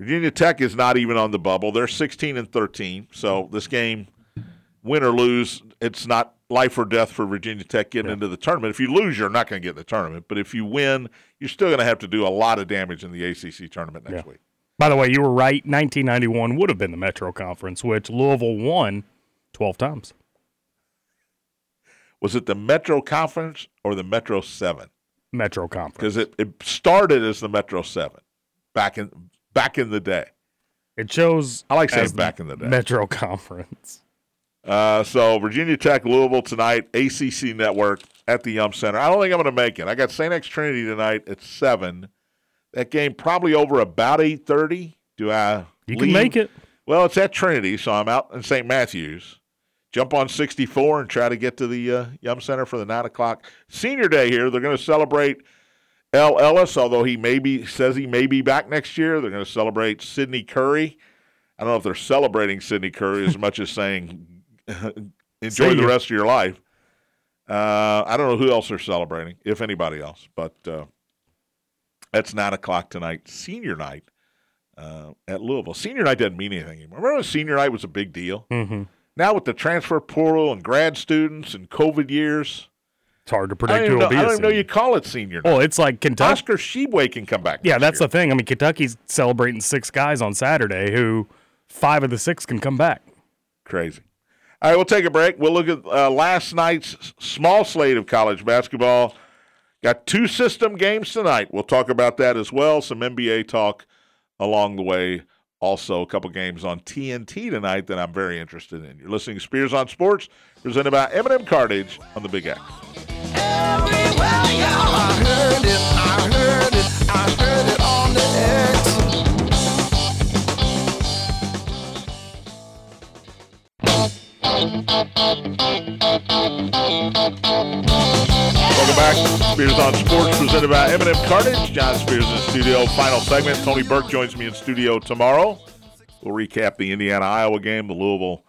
S2: Virginia Tech is not even on the bubble. They're sixteen and thirteen. So this game, win or lose, it's not life or death for Virginia Tech getting into the tournament. If you lose, you're not going to get in the tournament. But if you win, you're still going to have to do a lot of damage in the ACC tournament next
S3: Yeah.
S2: week.
S3: By the way, you were right. 1991 would have been the Metro Conference, which Louisville won 12 times.
S2: Was it the Metro Conference or the Metro Seven?
S3: Metro Conference.
S2: Because it, it started as the Metro Seven back in back in the day.
S3: It shows
S2: I like saying back in the day.
S3: Metro Conference.
S2: Uh, so Virginia Tech, Louisville tonight, ACC Network at the Yum Center. I don't think I'm going to make it. I got St. X Trinity tonight at seven. That game probably over about eight thirty. Do I?
S3: You can
S2: leave?
S3: make it.
S2: Well, it's at Trinity, so I'm out in St. Matthews. Jump on 64 and try to get to the uh, Yum Center for the nine o'clock senior day here. They're going to celebrate El Ellis, although he maybe says he may be back next year. They're going to celebrate Sydney Curry. I don't know if they're celebrating Sydney Curry as much as saying enjoy
S3: See
S2: the rest of your life. Uh, I don't know who else they're celebrating, if anybody else, but uh, that's nine o'clock tonight, senior night uh, at Louisville. Senior night doesn't mean anything anymore. Remember, when senior night was a big deal.
S3: hmm
S2: Now with the transfer portal and grad students and COVID years,
S3: It's hard to predict who will be.
S2: I don't even know you call it senior night.
S3: Well, it's like Kentucky.
S2: Oscar Tshiebwe can come back.
S3: Yeah, that's
S2: year.
S3: the thing. I mean, Kentucky's celebrating six guys on Saturday who five of the six can come back.
S2: crazy. All right, we'll take a break. We'll look at uh, last night's small slate of college basketball. Got two system games tonight. We'll talk about that as well. Some NBA talk along the way. Also, a couple games on TNT tonight that I'm very interested in. You're listening to Spears on Sports, presented by M&M Cartage on the Big X. Welcome back. Spears on Sports, presented by M&M Cartage. John Spears in the studio. Final segment. Tony Burke joins me in studio tomorrow. We'll recap the Indiana Iowa game, the Louisville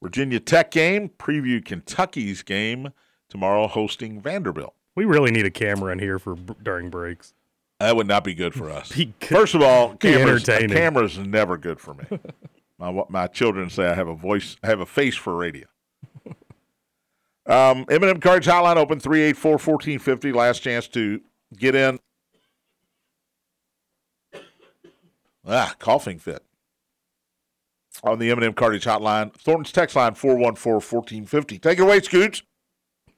S2: Virginia Tech game, preview Kentucky's game tomorrow, hosting Vanderbilt.
S3: We really need a camera in here for during breaks.
S2: That would not be good for us. First of all, cameras, camera's never good for me. my my children say I have a voice, I have a face for radio. Um, M&M Cards Hotline open 384-1450. Last chance to get in. Ah, coughing fit. On the M&M Cartage Hotline. Thornton's text line 414-1450. Take it away, Scoots.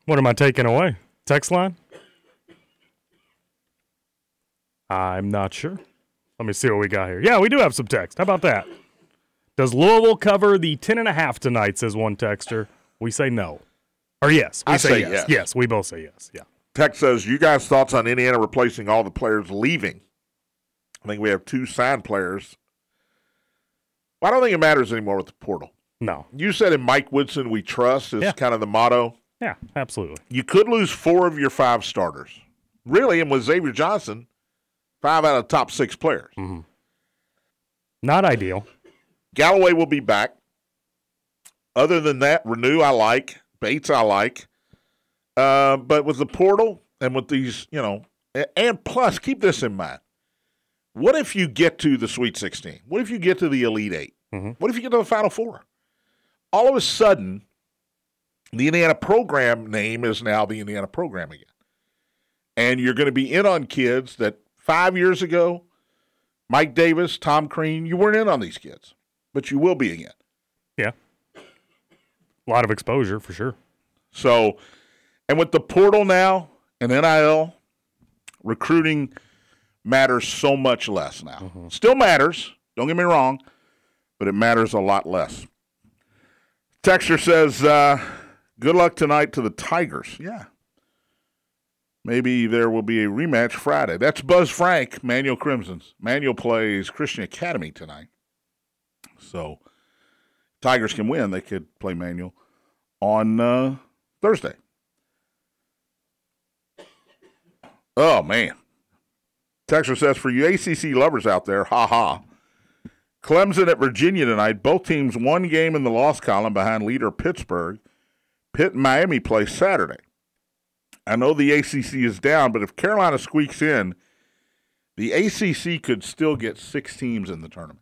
S3: What am I taking away? Text line? I'm not sure. Let me see what we got here. Yeah, we do have some text. How about that? Does Louisville cover the 10 and a half tonight, says one texter. We say no. Or yes. We
S2: I
S3: say,
S2: say
S3: yes.
S2: yes.
S3: Yes, we both say yes. Yeah.
S2: Text says, you guys' thoughts on Indiana replacing all the players leaving? I think we have two signed players. Well, I don't think it matters anymore with the portal.
S3: No.
S2: You said in Mike Woodson, we trust is
S3: Yeah.
S2: kind of the motto.
S3: Yeah, absolutely.
S2: You could lose four of your five starters. Really, and with Xavier Johnson, five out of top six players. Hmm.
S3: Not ideal.
S2: Galloway will be back. Other than that, Reneau I like. Bates I like. Uh, but with the portal and with these, you know, and plus, keep this in mind. What if you get to the Sweet 16? What if you get to the Elite 8?
S3: Mhm.
S2: What if you get to the Final Four? All of a sudden, the Indiana program name is now the Indiana program again. And you're going to be in on kids that five years ago, Mike Davis, Tom Crean, you weren't in on these kids, but you will be again.
S3: Yeah. A lot of exposure for sure.
S2: So, and with the portal now and NIL, recruiting matters so much less now. Still matters, don't get me wrong, but it matters a lot less. Texture says, uh, good luck tonight to the Tigers. Yeah. Maybe there will be a rematch Friday. That's Buzz Frank, Manual Crimsons. Manual plays Christian Academy tonight. So, Tigers can win. They could play Manual on uh, Thursday. Oh man. Texter says for you ACC lovers out there, ha ha. Clemson at Virginia tonight. Both teams one game in the loss column behind leader Pittsburgh. Pitt and Miami play Saturday. I know the ACC is down, but if Carolina squeaks in, the ACC could still get six teams in the tournament.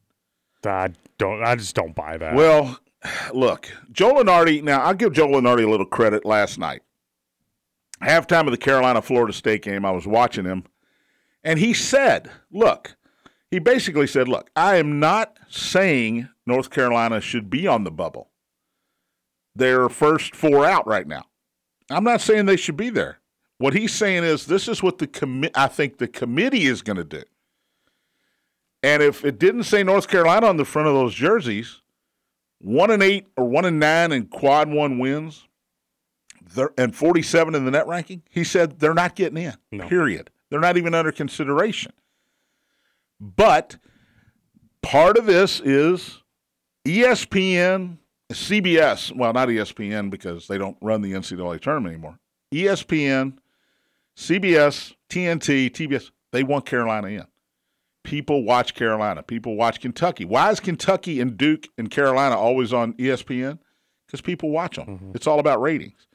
S3: I don't. I just don't buy that.
S2: Well, look, Joe Lunardi. Now, I'll give Joe Lunardi a little credit last night. Halftime of the Carolina Florida State game, I was watching him, and he said, Look, he basically said, Look, I am not saying North Carolina should be on the bubble. They're first four out right now. I'm not saying they should be there. What he's saying is this is what the commi- I think the committee is going to do. And if it didn't say North Carolina on the front of those jerseys, one and eight or one and nine and quad one wins, and 47 in the net ranking, he said they're not getting in,
S3: No.
S2: period. They're not even under consideration. But part of this is ESPN, CBS, well, not ESPN because they don't run the NCAA tournament anymore. ESPN, CBS, TNT, TBS, they want Carolina in. People watch Carolina. People watch Kentucky. Why is Kentucky and Duke and Carolina always on ESPN? Because people watch them. Mm-hmm. It's all about ratings.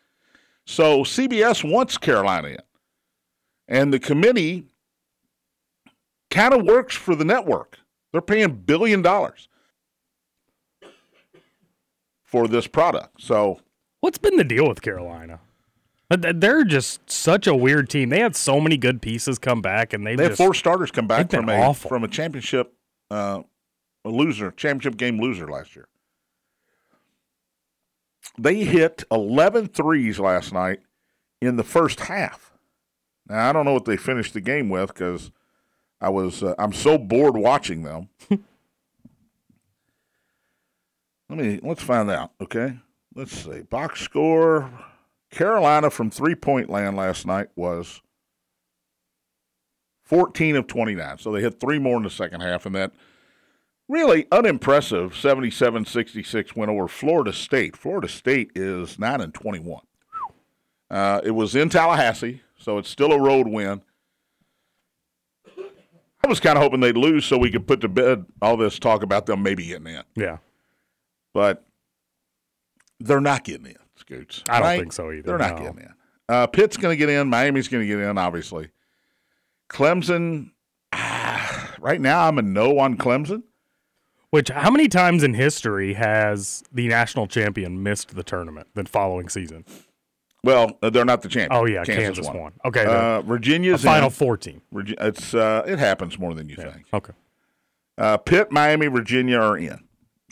S2: So CBS wants Carolina in. And the committee kind of works for the network. They're paying billion dollars for this product. So
S3: What's been the deal with Carolina? They're just such a weird team. They had so many good pieces come back, and they
S2: they had four starters come back from a
S3: awful.
S2: from a championship uh, a loser, championship game loser last year. They hit 11 threes last night in the first half. Now I don't know what they finished the game with because I was uh, I'm so bored watching them. Let me let's find out. Okay, let's see. Box score: Carolina from three point land last night was 14 of 29. So they hit three more in the second half, and that really unimpressive 77 66 win over Florida State. Florida State is 9 and 21. Uh, it was in Tallahassee, so it's still a road win. I was kind of hoping they'd lose so we could put to bed all this talk about them maybe getting in,
S3: yeah.
S2: but they're not getting in, Scoots.
S3: I don't
S2: right?
S3: think so either,
S2: They're not
S3: no.
S2: getting in. Uh, Pitt's going to get in. Miami's going to get in, obviously. Clemson, ah, right now I'm a no on Clemson.
S3: Which how many times in history has the national champion missed the tournament the following season?
S2: Well, uh, they're not the champion.
S3: Oh yeah, Kansas, won. Okay,
S2: Uh, Virginia's
S3: final
S2: in.
S3: four team.
S2: It's uh, it happens more than you think.
S3: Okay.
S2: Uh, Pitt, Miami, Virginia are in.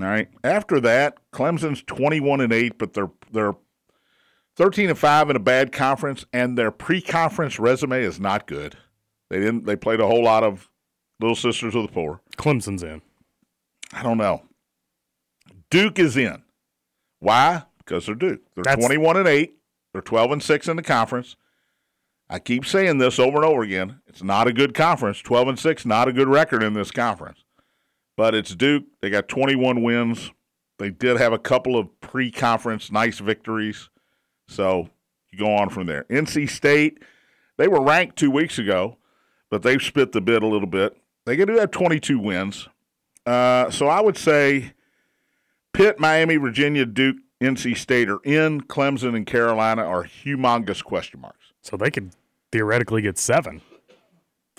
S2: All right. After that, Clemson's twenty-one and eight, but they're they're thirteen and five in a bad conference, and their pre-conference resume is not good. They didn't. They played a whole lot of little sisters of the poor.
S3: Clemson's in.
S2: I don't know. Duke is in. Why? Because they're Duke. They're
S3: That's-
S2: twenty-one and eight. They're twelve and six in the conference. I keep saying this over and over again. It's not a good conference. Twelve and six, not a good record in this conference. But it's Duke. They got twenty-one wins. They did have a couple of pre-conference nice victories. So you go on from there. NC State, they were ranked two weeks ago, but they've spit the bid a little bit. They could do have twenty-two wins. Uh, so I would say Pitt, Miami, Virginia, Duke, NC State are in. Clemson and Carolina are humongous question marks.
S3: So they could theoretically get seven.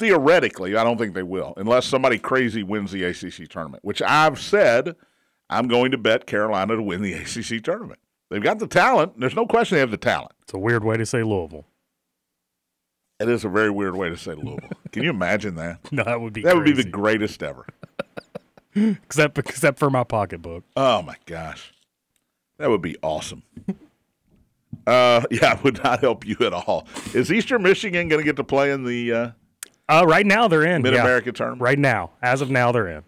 S2: Theoretically, I don't think they will, unless somebody crazy wins the ACC tournament, which I've said I'm going to bet Carolina to win the ACC tournament. They've got the talent. There's no question they have the talent.
S3: It's a weird way to say Louisville.
S2: It is a very weird way to say Louisville. Can you imagine that?
S3: No, that would be
S2: That would be the greatest ever.
S3: except except for my pocketbook.
S2: Oh my gosh. That would be awesome. Uh, yeah, it would not help you at all. Is Eastern Michigan going to get to play in the uh,
S3: Uh, right now they're in
S2: Mid
S3: yeah.
S2: America tournament?
S3: Right now, as of now, they're in.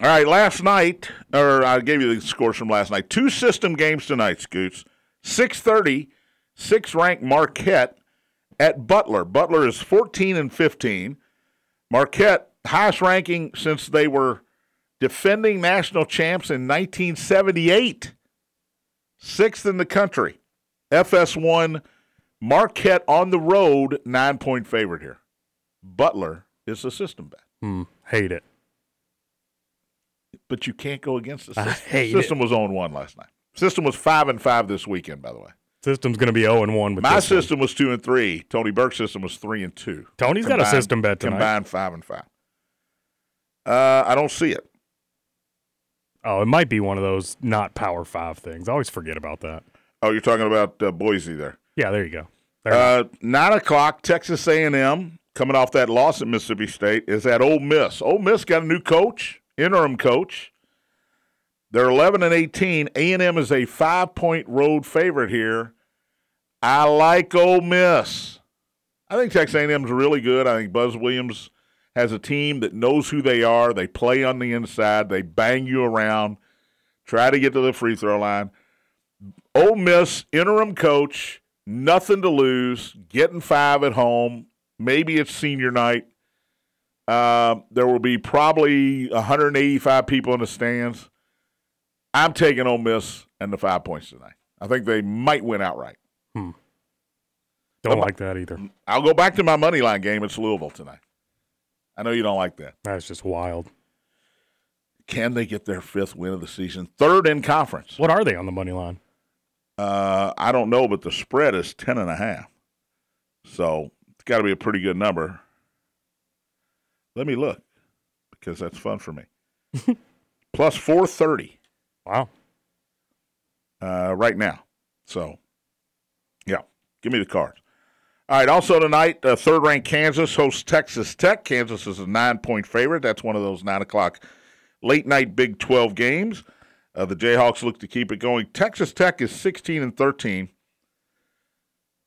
S2: All right, last night, or I gave you the scores from last night. Two system games tonight, Scoots. 630, six-ranked Marquette at Butler. Butler is 14 and 15. Marquette, highest ranking since they were defending national champs in 1978. Sixth in the country. FS1, Marquette on the road, nine-point favorite here. Butler is the system bet.
S3: Hmm. Hate it.
S2: but you can't go against the
S3: I
S2: system.
S3: hate
S2: system was 0 1 last night. System was 5 and 5 this weekend, by the way.
S3: System's going to be 0 and 1 with
S2: My
S3: this one.
S2: system was 2 and 3. Tony Burke's system was 3 and 2.
S3: Tony's got a system bet tonight.
S2: Combined 5 and 5. Uh, I don't see it.
S3: Oh, it might be one of those not Power Five things. I always forget about that.
S2: Oh, you're talking about uh, Boise there.
S3: Yeah, there you go. There
S2: Uh, 9 o'clock, Texas A&M, coming off that loss at Mississippi State, is at Ole Miss. Ole Miss got a new coach, interim coach. They're 11 and 18. A&M is a five-point road favorite here. I like Ole Miss. I think Texas A&M is really good. I think Buzz Williams has a team that knows who they are. They play on the inside. They bang you around. Try to get to the free throw line. Ole Miss interim coach, nothing to lose, getting five at home. Maybe it's senior night. Uh, there will be probably 185 people in the stands. I'm taking Ole Miss and the five points tonight. I think they might win outright.
S3: Don't like that either.
S2: I'll go back to my money line game. It's Louisville tonight. I know you don't like that.
S3: That's just wild.
S2: Can they get their fifth win of the season? Third in conference.
S3: What are they on the money line?
S2: Uh, I don't know, but the spread is ten and a half. So got to be a pretty good number. Let me look because that's fun for me. Plus four thirty
S3: Wow.
S2: uh, right now. So, yeah, give me the cards. All right. Also tonight, uh, third-ranked Kansas hosts Texas Tech. Kansas is a nine-point favorite. That's one of those nine o'clock late-night Big Twelve games. Uh, the Jayhawks look to keep it going. Texas Tech is sixteen and thirteen.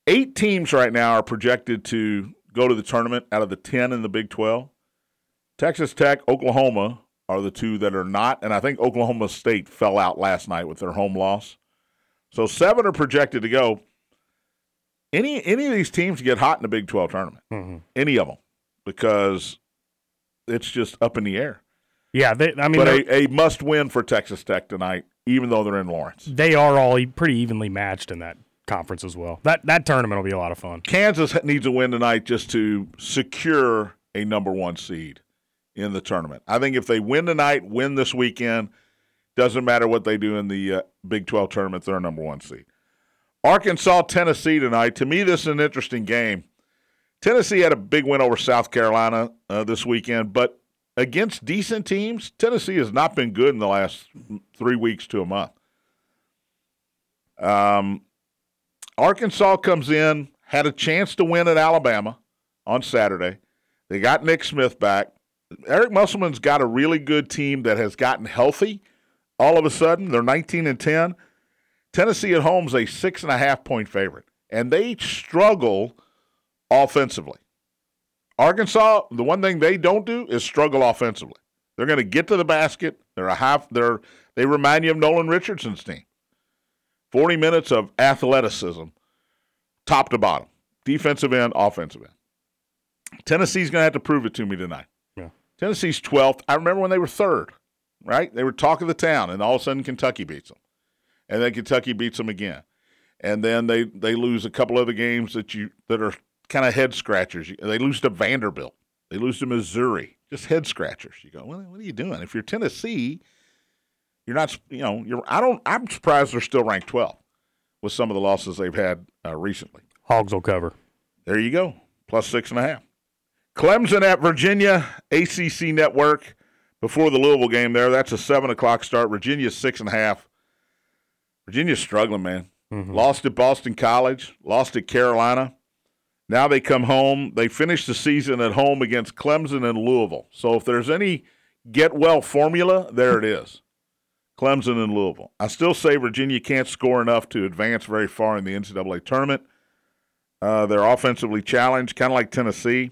S2: Eight teams right now are projected to go to the tournament out of the ten in the Big Twelve. Texas Tech, Oklahoma are the two that are not, and I think Oklahoma State fell out last night with their home loss. So seven are projected to go. Any any of these teams get hot in the Big Twelve tournament?
S3: Mhm.
S2: Any of them, because it's just up in the air.
S3: Yeah, they, I mean,
S2: but a, a must win for Texas Tech tonight, even though they're in Lawrence.
S3: they are all pretty evenly matched in that conference as well. That that tournament will be a lot of fun.
S2: Kansas needs a win tonight just to secure a number one seed in the tournament. I think if they win tonight, win this weekend, doesn't matter what they do in the uh, Big 12 tournament, they're a number one seed. Arkansas, Tennessee tonight. To me, this is an interesting game. Tennessee had a big win over South Carolina uh, this weekend, but against decent teams, Tennessee has not been good in the last three weeks to a month. Um, Arkansas comes in, had a chance to win at Alabama on Saturday. They got Nick Smith back. Eric Musselman's got a really good team that has gotten healthy. All of a sudden, they're 19 and 10. Tennessee at home is a six and a half point favorite, and they struggle offensively. Arkansas, the one thing they don't do is struggle offensively. They're going to get to the basket. They're a half. They're they remind you of Nolan Richardson's team. 40 minutes of athleticism, top to bottom, defensive end, offensive end. Tennessee's going to have to prove it to me tonight.
S3: Yeah.
S2: Tennessee's 12th. I remember when they were third, right? They were talk of the town, and all of a sudden Kentucky beats them. And then Kentucky beats them again. And then they, they lose a couple other games that you that are kind of head scratchers. They lose to Vanderbilt. They lose to Missouri. Just head scratchers. You go, well, what are you doing? If you're Tennessee, you're not, you know, you're. I don't. I'm surprised they're still ranked 12 with some of the losses they've had uh, recently.
S3: Hogs will cover.
S2: There you go, plus six and a half. Clemson at Virginia, ACC Network. Before the Louisville game, there, that's a seven o'clock start. Virginia's six and a half. Virginia's struggling, man. Lost at Boston College, lost at Carolina. Now they come home. They finish the season at home against Clemson and Louisville. So if there's any get well formula, there it is. Clemson and Louisville. I still say Virginia can't score enough to advance very far in the NCAA tournament. Uh, they're offensively challenged, kind of like Tennessee.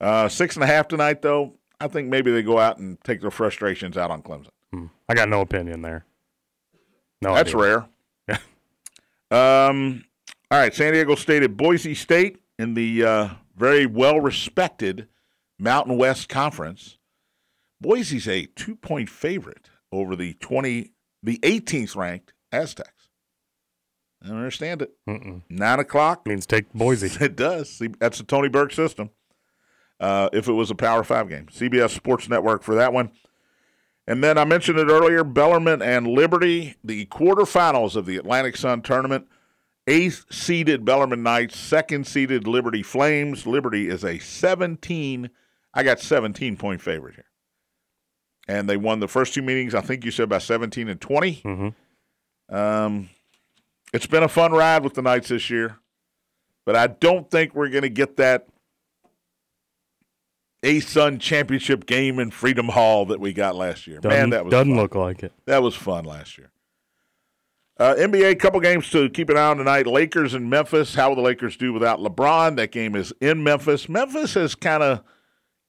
S2: Uh, six and a half tonight, though. I think maybe they go out and take their frustrations out on Clemson.
S3: I got no opinion there. No,
S2: That's
S3: idea.
S2: rare.
S3: Yeah.
S2: Um, all right, San Diego State at Boise State in the uh, very well respected Mountain West Conference. Boise's a two point favorite over the twenty, the 18th ranked Aztecs. I don't understand it.
S3: Mm-mm.
S2: Nine o'clock.
S3: Means take Boise.
S2: It does. See, that's the Tony Burke system. Uh, if it was a Power Five game, CBS Sports Network for that one. And then I mentioned it earlier: Bellarmine and Liberty, the quarterfinals of the Atlantic Sun tournament. Eighth seeded Bellarmine Knights, second seeded Liberty Flames. Liberty is a 17. I got 17 point favorite here, and they won the first two meetings. I think you said by 17 and 20.
S3: Mm-hmm.
S2: Um, it's been a fun ride with the Knights this year, but I don't think we're going to get that ASUN championship game in Freedom Hall that we got last year.
S3: Doesn't,
S2: Man, that was
S3: doesn't
S2: fun.
S3: look like it.
S2: that was fun last year. Uh, NBA, couple games to keep an eye on tonight. Lakers and Memphis. How will the Lakers do without LeBron? That game is in Memphis. Memphis has kind of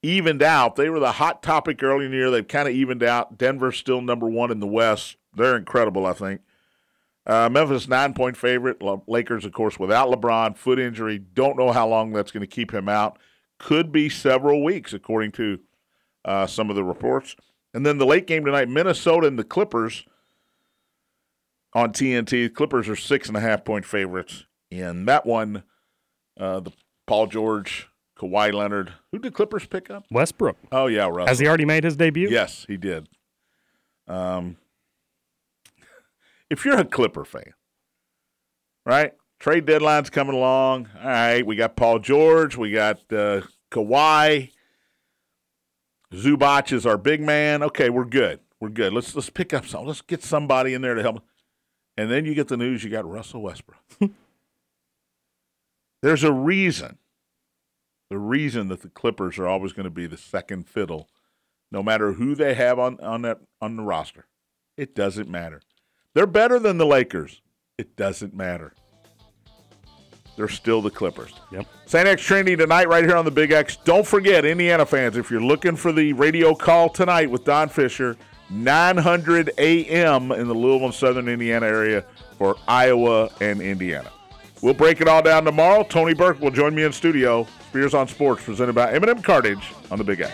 S2: evened out. They were the hot topic early in the year. They've kind of evened out. Denver's still number one in the West. They're incredible, I think. Uh, Memphis nine point favorite. Lakers, of course, without LeBron, foot injury. Don't know how long that's going to keep him out. Could be several weeks, according to uh, some of the reports. And then the late game tonight, Minnesota and the Clippers on TNT. Clippers are six and a half point favorites in that one. Uh, the Paul George, Kawhi Leonard. Who did Clippers pick up?
S3: Westbrook.
S2: Oh yeah, Russell.
S3: Has he already made his debut?
S2: Yes, he did. Um, if you're a Clipper fan, right? Trade deadline's coming along. All right, we got Paul George, we got uh, Kawhi. Zubac is our big man. Okay, we're good. We're good. Let's let's pick up some. Let's get somebody in there to help. And then you get the news you got Russell Westbrook. There's a reason. The reason that the Clippers are always going to be the second fiddle no matter who they have on, on that on the roster. It doesn't matter. They're better than the Lakers. It doesn't matter. They're still the Clippers.
S3: Yep.
S2: St. X Trinity tonight, right here on the Big X. Don't forget, Indiana fans, if you're looking for the radio call tonight with Don Fisher, 900 a.m. in the Louisville and Southern Indiana area for Iowa and Indiana. We'll break it all down tomorrow. Tony Burke will join me in studio. Spears on Sports, presented by M&M Cartage on the Big X.